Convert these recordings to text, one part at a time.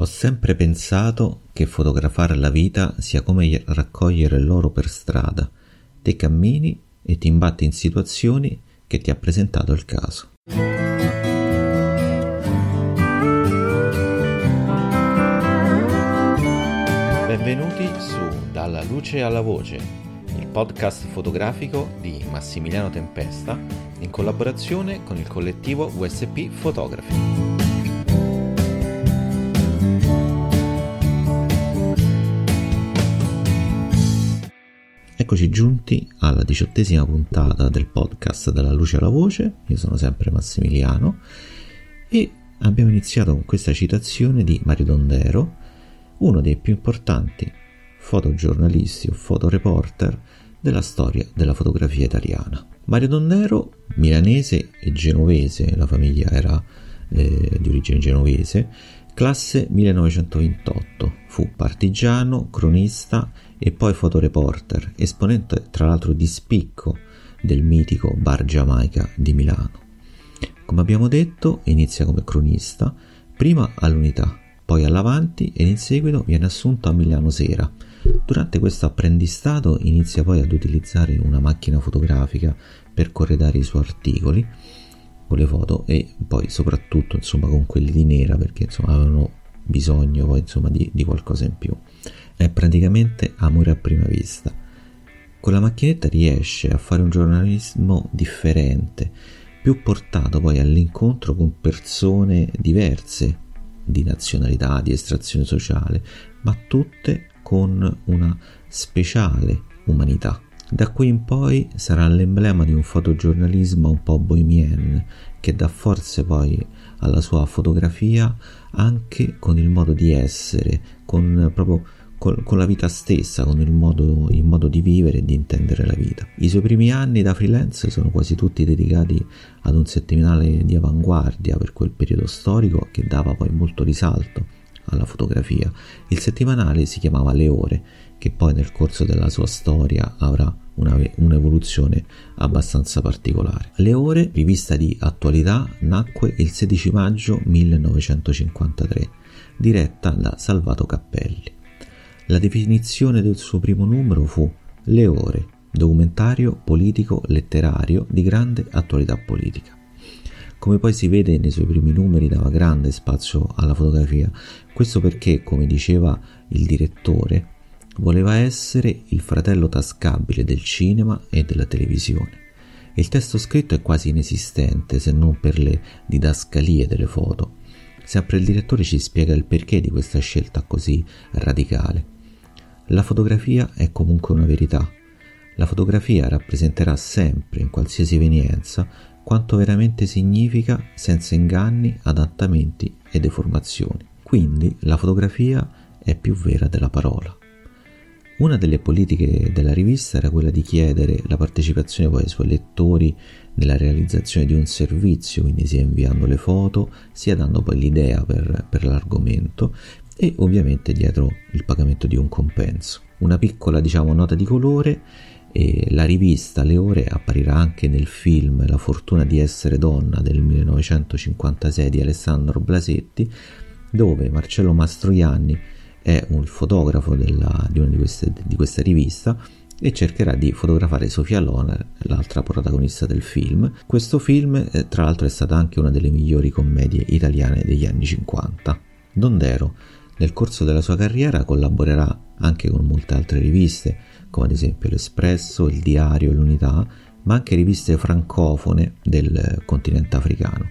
Ho sempre pensato che fotografare la vita sia come raccogliere l'oro per strada. Te cammini e ti imbatti in situazioni che ti ha presentato il caso. Benvenuti su Dalla luce alla voce, il podcast fotografico di Massimiliano Tempesta in collaborazione con il collettivo USP Fotografi. Eccoci giunti alla diciottesima puntata del podcast Dalla luce alla voce, io sono sempre Massimiliano e abbiamo iniziato con questa citazione di Mario Dondero, uno dei più importanti fotogiornalisti o fotoreporter della storia della fotografia italiana. Mario Dondero, milanese e genovese, la famiglia era eh, di origine genovese, classe 1928, fu partigiano, cronista e poi fotoreporter, esponente tra l'altro di spicco del mitico Bar Giamaica di Milano. Come abbiamo detto, inizia come cronista, prima all'unità, poi all'avanti ed in seguito viene assunto a Milano Sera. Durante questo apprendistato inizia poi ad utilizzare una macchina fotografica per corredare i suoi articoli con le foto e poi soprattutto insomma con quelli di nera perché insomma avevano bisogno poi insomma di, di qualcosa in più è praticamente amore a prima vista. Con la macchinetta riesce a fare un giornalismo differente, più portato poi all'incontro con persone diverse di nazionalità, di estrazione sociale, ma tutte con una speciale umanità. Da qui in poi sarà l'emblema di un fotogiornalismo un po' bohemien che dà forze poi alla sua fotografia anche con il modo di essere, con proprio con, la vita stessa, con il modo, il modo di vivere e di intendere la vita. I suoi primi anni da freelance sono quasi tutti dedicati ad un settimanale di avanguardia per quel periodo storico che dava poi molto risalto alla fotografia. Il settimanale si chiamava Le Ore, che poi nel corso della sua storia avrà una, un'evoluzione abbastanza particolare. Le Ore, rivista di attualità, nacque il 16 maggio 1953, diretta da Salvato Cappelli. La definizione del suo primo numero fu Le ore, documentario politico letterario di grande attualità politica. Come poi si vede nei suoi primi numeri dava grande spazio alla fotografia, questo perché, come diceva il direttore, voleva essere il fratello tascabile del cinema e della televisione. Il testo scritto è quasi inesistente se non per le didascalie delle foto. Sempre il direttore ci spiega il perché di questa scelta così radicale. La fotografia è comunque una verità. La fotografia rappresenterà sempre, in qualsiasi evenienza, quanto veramente significa senza inganni, adattamenti e deformazioni. Quindi la fotografia è più vera della parola. Una delle politiche della rivista era quella di chiedere la partecipazione poi ai suoi lettori nella realizzazione di un servizio, quindi sia inviando le foto, sia dando poi l'idea per, per l'argomento, e ovviamente dietro il pagamento di un compenso. Una piccola diciamo nota di colore e la rivista Le Ore apparirà anche nel film La fortuna di essere donna del 1956 di Alessandro Blasetti dove Marcello Mastroianni è un fotografo della, di di queste, di questa rivista e cercherà di fotografare Sofia Loner, l'altra protagonista del film. Questo film, eh, tra l'altro, è stata anche una delle migliori commedie italiane degli anni 50. Dondero nel corso della sua carriera collaborerà anche con molte altre riviste, come ad esempio l'Espresso, il Diario l'Unità, ma anche riviste francofone del continente africano.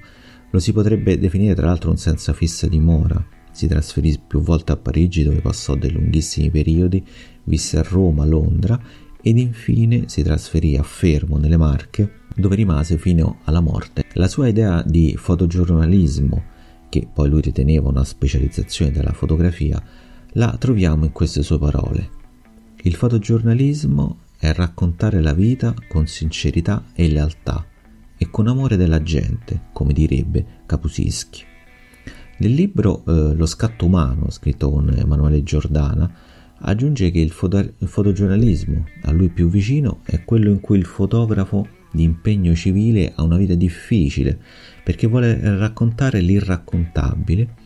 Lo si potrebbe definire tra l'altro un senza fissa dimora. Si trasferì più volte a Parigi dove passò dei lunghissimi periodi, visse a Roma, Londra ed infine si trasferì a Fermo nelle Marche dove rimase fino alla morte. La sua idea di fotogiornalismo che poi lui riteneva una specializzazione della fotografia, la troviamo in queste sue parole. Il fotogiornalismo è raccontare la vita con sincerità e lealtà e con amore della gente, come direbbe Kapuscinski. Nel libro eh, Lo scatto umano, scritto con Emanuele Giordana, aggiunge che il, foto- il fotogiornalismo a lui più vicino è quello in cui il fotografo di impegno civile ha una vita difficile perché vuole raccontare l'irraccontabile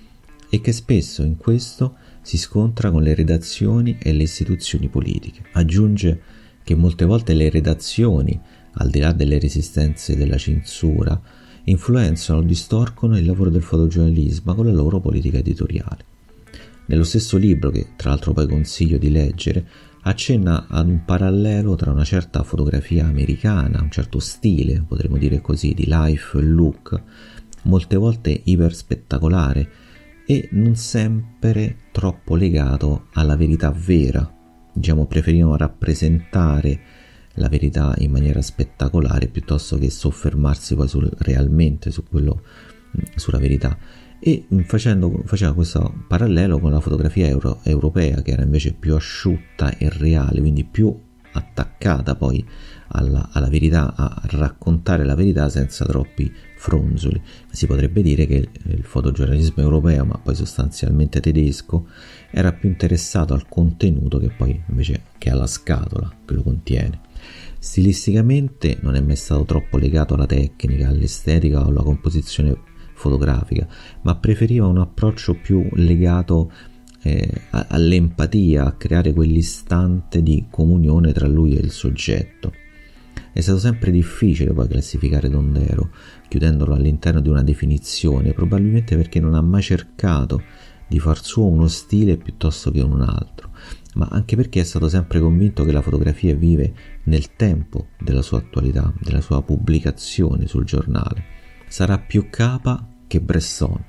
e che spesso in questo si scontra con le redazioni e le istituzioni politiche. Aggiunge che molte volte le redazioni, al di là delle resistenze della censura, influenzano o distorcono il lavoro del fotogiornalismo con la loro politica editoriale. Nello stesso libro, che tra l'altro poi consiglio di leggere, accenna ad un parallelo tra una certa fotografia americana, un certo stile, potremmo dire così, di life e look, molte volte iper spettacolare e non sempre troppo legato alla verità vera. Diciamo, preferiamo rappresentare la verità in maniera spettacolare piuttosto che soffermarsi poi sul, realmente su quello, sulla verità. E facendo, faceva questo parallelo con la fotografia euro, europea che era invece più asciutta e reale, quindi più attaccata poi alla, alla, verità, a raccontare la verità senza troppi fronzoli. Si potrebbe dire che il fotogiornalismo europeo, ma poi sostanzialmente tedesco, era più interessato al contenuto che poi invece che alla scatola che lo contiene. Stilisticamente non è mai stato troppo legato alla tecnica, all'estetica o alla composizione fotografica, ma preferiva un approccio più legato eh, all'empatia, a creare quell'istante di comunione tra lui e il soggetto. È stato sempre difficile poi classificare Dondero, chiudendolo all'interno di una definizione, probabilmente perché non ha mai cercato di far suo uno stile piuttosto che un altro, ma anche perché è stato sempre convinto che la fotografia vive nel tempo della sua attualità, della sua pubblicazione sul giornale. Sarà più capa che Bresson.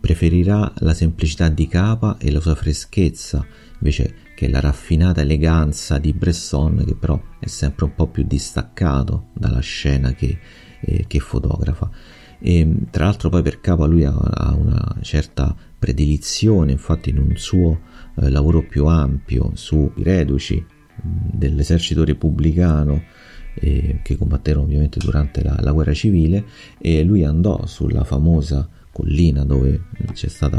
Preferirà la semplicità di Capa e la sua freschezza invece che la raffinata eleganza di Bresson, che però è sempre un po' più distaccato dalla scena che, eh, che fotografa. E, tra l'altro poi per Capa lui ha, ha una certa predilizione, infatti in un suo eh, lavoro più ampio sui reduci dell'esercito repubblicano eh, che combatterono ovviamente durante la, la, guerra civile e lui andò sulla famosa collina dove c'è stato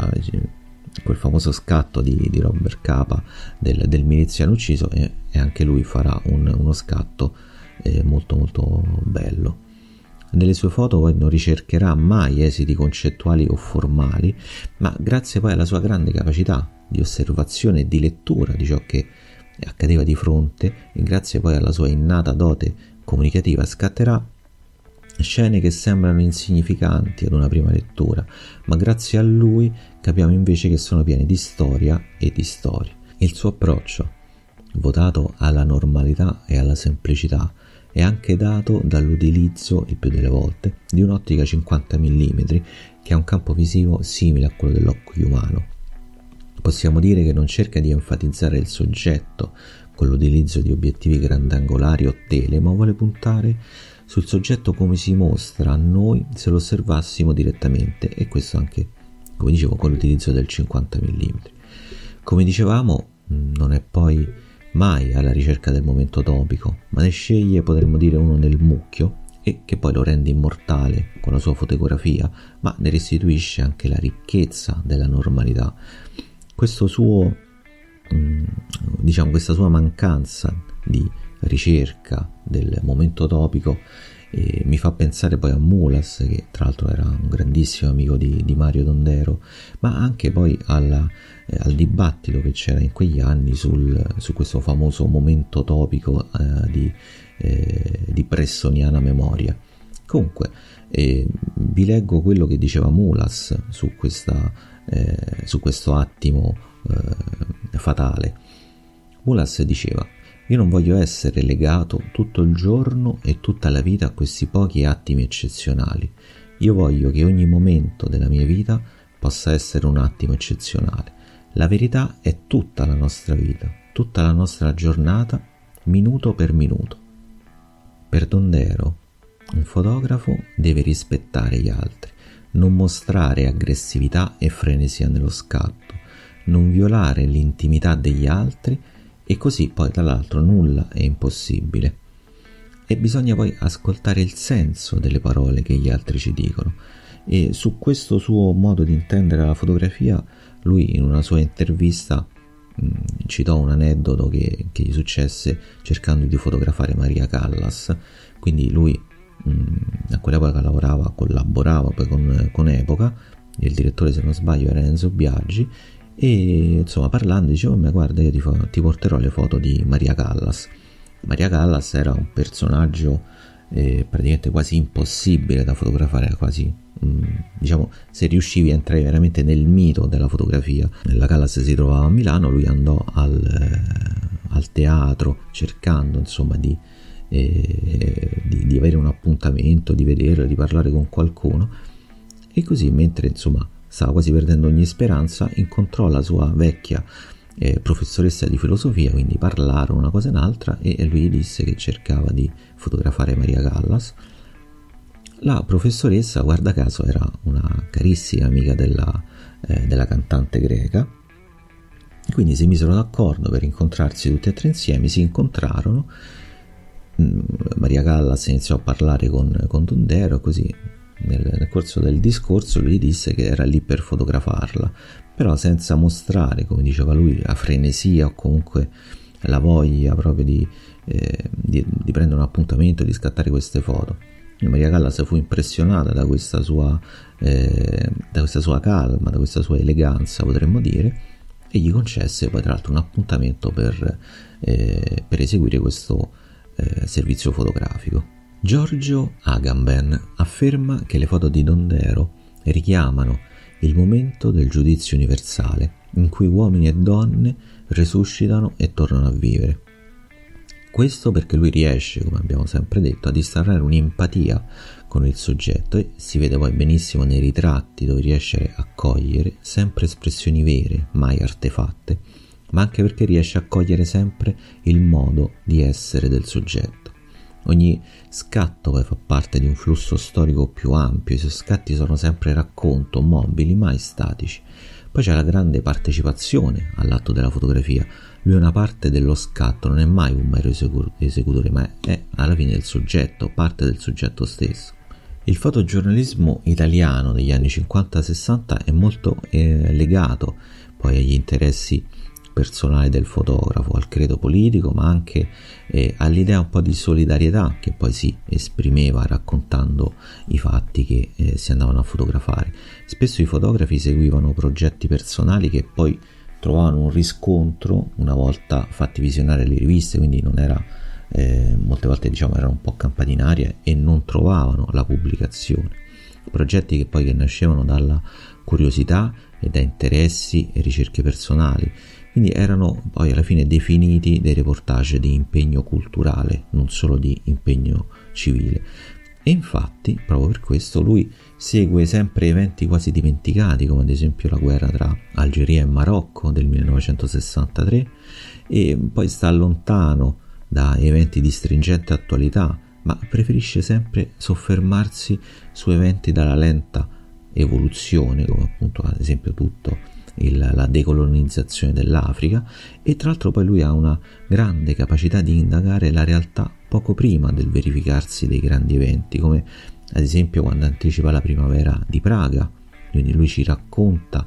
quel famoso scatto di, di Robert Capa del, del, miliziano ucciso e, e, anche lui farà un, uno scatto eh, molto molto bello. Nelle sue foto poi non ricercherà mai esiti concettuali o formali, ma grazie poi alla sua grande capacità di osservazione e di lettura di ciò che accadeva di fronte e grazie poi alla sua innata dote comunicativa scatterà scene che sembrano insignificanti ad una prima lettura, ma grazie a lui capiamo invece che sono piene di storia e di storie. Il suo approccio, votato alla normalità e alla semplicità, è anche dato dall'utilizzo, il più delle volte, di un'ottica 50 mm che ha un campo visivo simile a quello dell'occhio umano Possiamo dire che non cerca di enfatizzare il soggetto con l'utilizzo di obiettivi grandangolari o tele, ma vuole puntare sul soggetto come si mostra a noi se lo osservassimo direttamente e questo anche, come dicevo, con l'utilizzo del 50 mm. Come dicevamo, non è poi mai alla ricerca del momento topico, ma ne sceglie, potremmo dire, uno nel mucchio e che poi lo rende immortale con la sua fotografia, ma ne restituisce anche la ricchezza della normalità questo suo, mm, diciamo, questa sua mancanza di ricerca del momento topico eh, mi fa pensare poi a Mulas, che tra l'altro era un grandissimo amico di, di Mario Dondero, ma anche poi alla, eh, al dibattito che c'era in quegli anni sul, su questo famoso momento topico eh, di, eh, di Bressoniana memoria. Comunque, eh, vi leggo quello che diceva Mulas su questa eh, su questo attimo eh, fatale. Mulas diceva io non voglio essere legato tutto il giorno e tutta la vita a questi pochi attimi eccezionali. Io voglio che ogni momento della mia vita possa essere un attimo eccezionale. La verità è tutta la nostra vita, tutta la nostra giornata, minuto per minuto. Per Dondero, un fotografo deve rispettare gli altri non mostrare aggressività e frenesia nello scatto, non violare l'intimità degli altri e così poi dall'altro nulla è impossibile. E bisogna poi ascoltare il senso delle parole che gli altri ci dicono. E su questo suo modo di intendere la fotografia, lui in una sua intervista mh, citò un aneddoto che, che gli successe cercando di fotografare Maria Callas. Quindi lui Mm, a quell'epoca lavorava, collaborava poi con, con Epoca il direttore se non sbaglio era Enzo Biaggi e insomma parlando dicevo ma guarda io ti, fa, ti porterò le foto di Maria Callas. Maria Callas era un personaggio eh, praticamente quasi impossibile da fotografare quasi mm, diciamo se riuscivi a entrare veramente nel mito della fotografia. La Callas si trovava a Milano lui andò al, eh, al teatro cercando insomma di, eh, di, di avere un appuntamento di vederla di parlare con qualcuno. E così mentre insomma stava quasi perdendo ogni speranza, incontrò la sua vecchia eh, professoressa di filosofia, quindi parlarono una cosa e un'altra e lui gli disse che cercava di fotografare Maria Callas. La professoressa, guarda caso, era una carissima amica della, eh, della cantante greca, quindi si misero d'accordo per incontrarsi tutti e tre insieme, si incontrarono, mm, Maria Callas iniziò a parlare con, con Dondero, così nel, corso del discorso lui disse che era lì per fotografarla, però senza mostrare, come diceva lui, la frenesia o comunque la voglia proprio di, eh, di, di prendere un appuntamento, di scattare queste foto. E Maria Callas fu impressionata da questa, sua, eh, da questa sua calma, da questa sua eleganza, potremmo dire, e gli concesse poi tra l'altro un appuntamento per, eh, per eseguire questo eh, servizio fotografico. Giorgio Agamben afferma che le foto di Dondero richiamano il momento del giudizio universale in cui uomini e donne resuscitano e tornano a vivere. Questo perché lui riesce, come abbiamo sempre detto, a distrattere un'empatia con il soggetto e si vede poi benissimo nei ritratti dove riesce a cogliere sempre espressioni vere, mai artefatte, ma anche perché riesce a cogliere sempre il modo di essere del soggetto. Ogni scatto fa parte di un flusso storico più ampio, i suoi scatti sono sempre racconto, mobili, mai statici. Poi c'è la grande partecipazione all'atto della fotografia. Lui è una parte dello scatto, non è mai un mero esecutore, ma è alla fine il soggetto, parte del soggetto stesso. Il fotogiornalismo italiano degli anni 50-60 è molto eh, legato poi agli interessi personale del fotografo, al credo politico, ma anche eh, all'idea un po' di solidarietà che poi si esprimeva raccontando i fatti che eh, si andavano a fotografare. Spesso i fotografi seguivano progetti personali che poi trovavano un riscontro una volta fatti visionare le riviste, quindi non era eh, molte volte diciamo erano un po' campaninarie e non trovavano la pubblicazione. Progetti che poi che nascevano dalla curiosità e da interessi e ricerche personali quindi erano poi alla fine definiti dei reportage di impegno culturale, non solo di impegno civile. E infatti, proprio per questo, lui segue sempre eventi quasi dimenticati, come ad esempio la guerra tra Algeria e Marocco del 1963, e poi sta lontano da eventi di stringente attualità, ma preferisce sempre soffermarsi su eventi dalla lenta evoluzione, come appunto ad esempio tutto il, la decolonizzazione dell'Africa e tra l'altro poi lui ha una grande capacità di indagare la realtà poco prima del verificarsi dei grandi eventi, come ad esempio quando anticipa la primavera di Praga, quindi lui ci racconta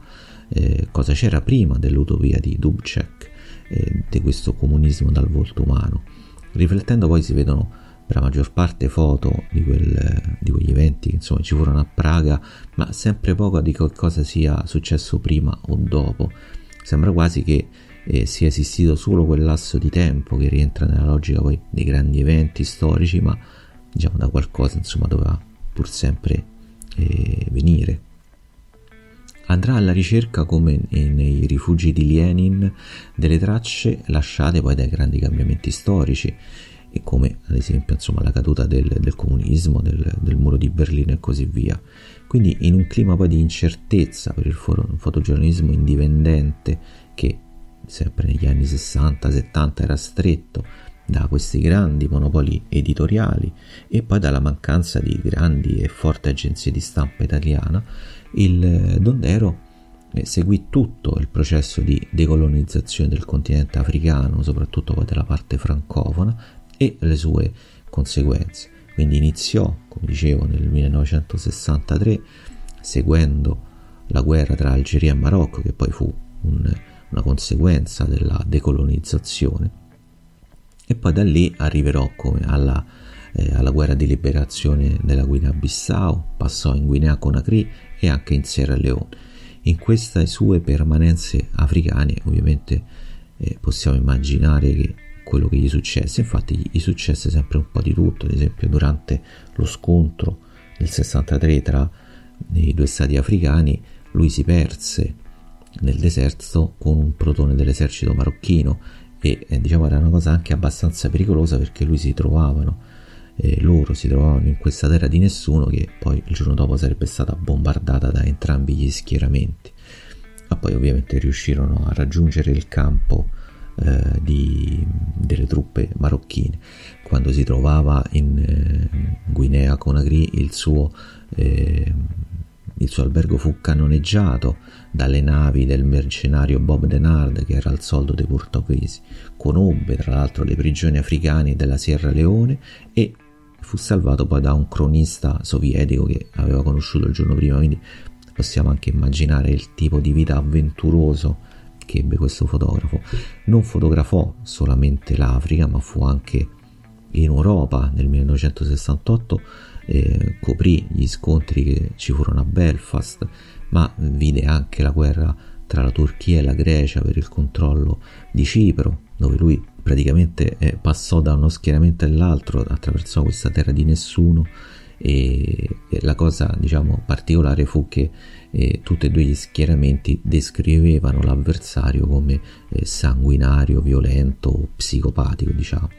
eh, cosa c'era prima dell'utopia di Dubček, eh, di questo comunismo dal volto umano. Riflettendo poi si vedono per la maggior parte foto di, quel, di quegli eventi che insomma ci furono a Praga, ma sempre poco di cosa sia successo prima o dopo. Sembra quasi che eh, sia esistito solo quel lasso di tempo che rientra nella logica poi dei grandi eventi storici, ma diciamo da qualcosa insomma doveva pur sempre eh, venire. Andrà alla ricerca, come nei rifugi di Lenin, delle tracce lasciate poi dai grandi cambiamenti storici e come ad esempio insomma, la caduta del, del comunismo, del, del, muro di Berlino e così via. Quindi in un clima poi di incertezza per il fotogiornalismo indipendente che sempre negli anni 60-70 era stretto da questi grandi monopoli editoriali e poi dalla mancanza di grandi e forti agenzie di stampa italiana, il Dondero eh, seguì tutto il processo di decolonizzazione del continente africano, soprattutto poi della parte francofona, e le sue conseguenze. Quindi iniziò, come dicevo, nel 1963, seguendo la guerra tra Algeria e Marocco, che poi fu un, una conseguenza della decolonizzazione, e poi da lì arriverò alla eh, alla guerra di liberazione della Guinea-Bissau, passò in Guinea-Conakry e anche in Sierra Leone. In queste sue permanenze africane ovviamente eh, possiamo immaginare che quello che gli successe, infatti gli successe sempre un po' di tutto, ad esempio durante lo scontro del 63 tra i due stati africani lui si perse nel deserto con un protone dell'esercito marocchino e eh, diciamo era una cosa anche abbastanza pericolosa perché lui si trovavano eh, loro si trovavano in questa terra di nessuno che poi il giorno dopo sarebbe stata bombardata da entrambi gli schieramenti. Ma poi ovviamente riuscirono a raggiungere il campo eh, di, delle truppe marocchine quando si trovava in eh, Guinea Conakry il suo eh, il suo albergo fu cannoneggiato dalle navi del mercenario Bob Denard che era al soldo dei portoghesi. Conobbe tra l'altro le prigioni africane della Sierra Leone e fu salvato poi da un cronista sovietico che aveva conosciuto il giorno prima, quindi possiamo anche immaginare il tipo di vita avventuroso che ebbe questo fotografo. Non fotografò solamente l'Africa, ma fu anche in Europa nel 1968 eh, coprì gli scontri che ci furono a Belfast, ma vide anche la guerra tra la Turchia e la Grecia per il controllo di Cipro, dove lui praticamente eh, passò da uno schieramento all'altro, attraversò questa terra di nessuno e, e la cosa diciamo particolare fu che eh, tutti e due gli schieramenti descrivevano l'avversario come eh, sanguinario, violento, psicopatico, diciamo.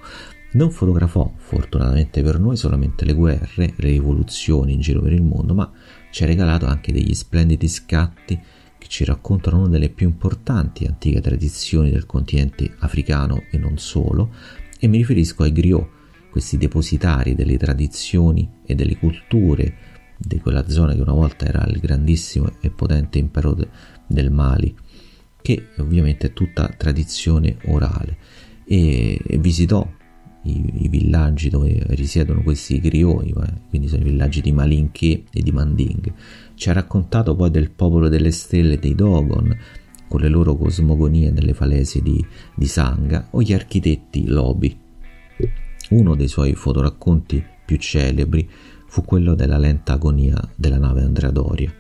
Non fotografò, fortunatamente per noi, solamente le guerre, le rivoluzioni in giro per il mondo, ma ci ha regalato anche degli splendidi scatti che ci raccontano una delle più importanti antiche tradizioni del continente africano e non solo, e mi riferisco ai griot, questi depositari delle tradizioni e delle culture di quella zona che una volta era il grandissimo e potente impero de- del Mali, che ovviamente è tutta tradizione orale, e, e visitò i, i, villaggi dove risiedono questi grioi, quindi sono i villaggi di Malinché e di Manding. Ci ha raccontato poi del popolo delle stelle dei Dogon, con le loro cosmogonie nelle falesie di, di Sanga, o gli architetti Lobi. Uno dei suoi fotoracconti più celebri fu quello della lenta agonia della nave Andrea Doria.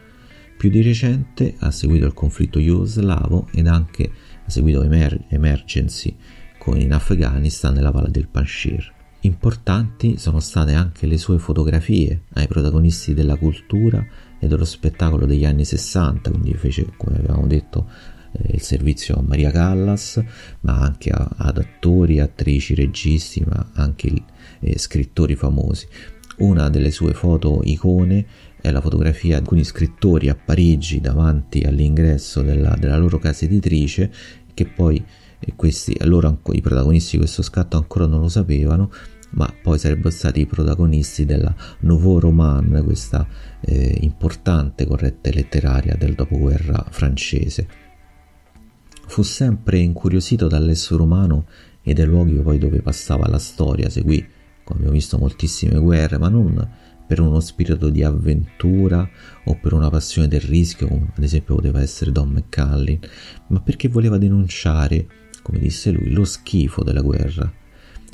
Più di recente ha seguito il conflitto jugoslavo ed anche ha seguito Emer- Emergency come in Afghanistan nella valle del Panjshir. Importanti sono state anche le sue fotografie ai protagonisti della cultura e dello spettacolo degli anni 60, quindi fece, come avevamo detto, eh, il servizio a Maria Callas, ma anche a, ad attori, attrici, registi, ma anche eh, scrittori famosi. Una delle sue foto icone è la fotografia di alcuni scrittori a Parigi davanti all'ingresso della, della loro casa editrice che poi e questi allora i protagonisti di questo scatto ancora non lo sapevano ma poi sarebbero stati i protagonisti della Nouveau Roman, questa eh, importante corrente letteraria del dopoguerra francese. Fu sempre incuriosito dall'essere umano e dai luoghi poi dove passava la storia, seguì, come abbiamo visto, moltissime guerre, ma non per uno spirito di avventura o per una passione del rischio, come ad esempio poteva essere Don McCallin, ma perché voleva denunciare come disse lui, lo schifo della guerra.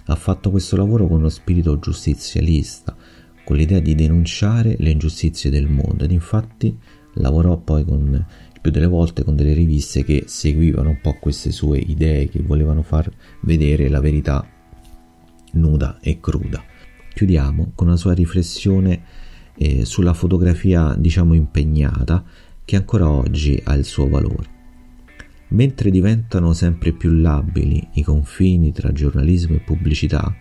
Ha fatto questo lavoro con uno spirito giustizialista, con l'idea di denunciare le ingiustizie del mondo ed infatti lavorò poi con più delle volte con delle riviste che seguivano un po' queste sue idee, che volevano far vedere la verità nuda e cruda. Chiudiamo con una sua riflessione eh, sulla fotografia, diciamo, impegnata, che ancora oggi ha il suo valore. Mentre diventano sempre più labili i confini tra giornalismo e pubblicità,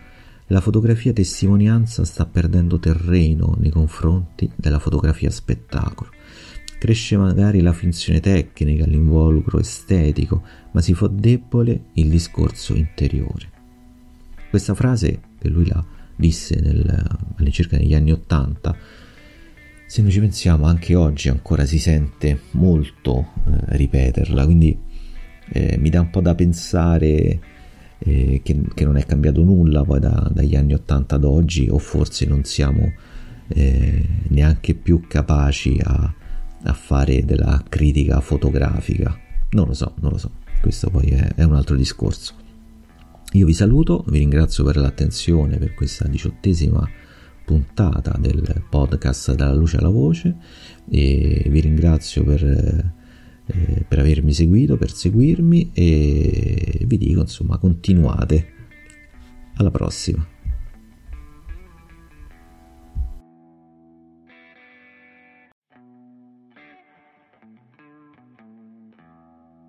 la fotografia testimonianza sta perdendo terreno nei confronti della fotografia spettacolo. Cresce magari la finzione tecnica, l'involucro estetico, ma si fa debole il discorso interiore. Questa frase, che lui la disse nel, all'incirca negli anni Ottanta, se noi ci pensiamo anche oggi ancora si sente molto eh, ripeterla, quindi eh, mi dà un po' da pensare eh, che, che, non è cambiato nulla poi da, dagli anni 80 ad oggi o forse non siamo eh, neanche più capaci a, a, fare della critica fotografica. Non lo so, non lo so. Questo poi è, è un altro discorso Io vi saluto, vi ringrazio per l'attenzione per questa diciottesima puntata del podcast Dalla luce alla voce e vi ringrazio per, eh, per avermi seguito, per seguirmi e vi dico insomma continuate. Alla prossima.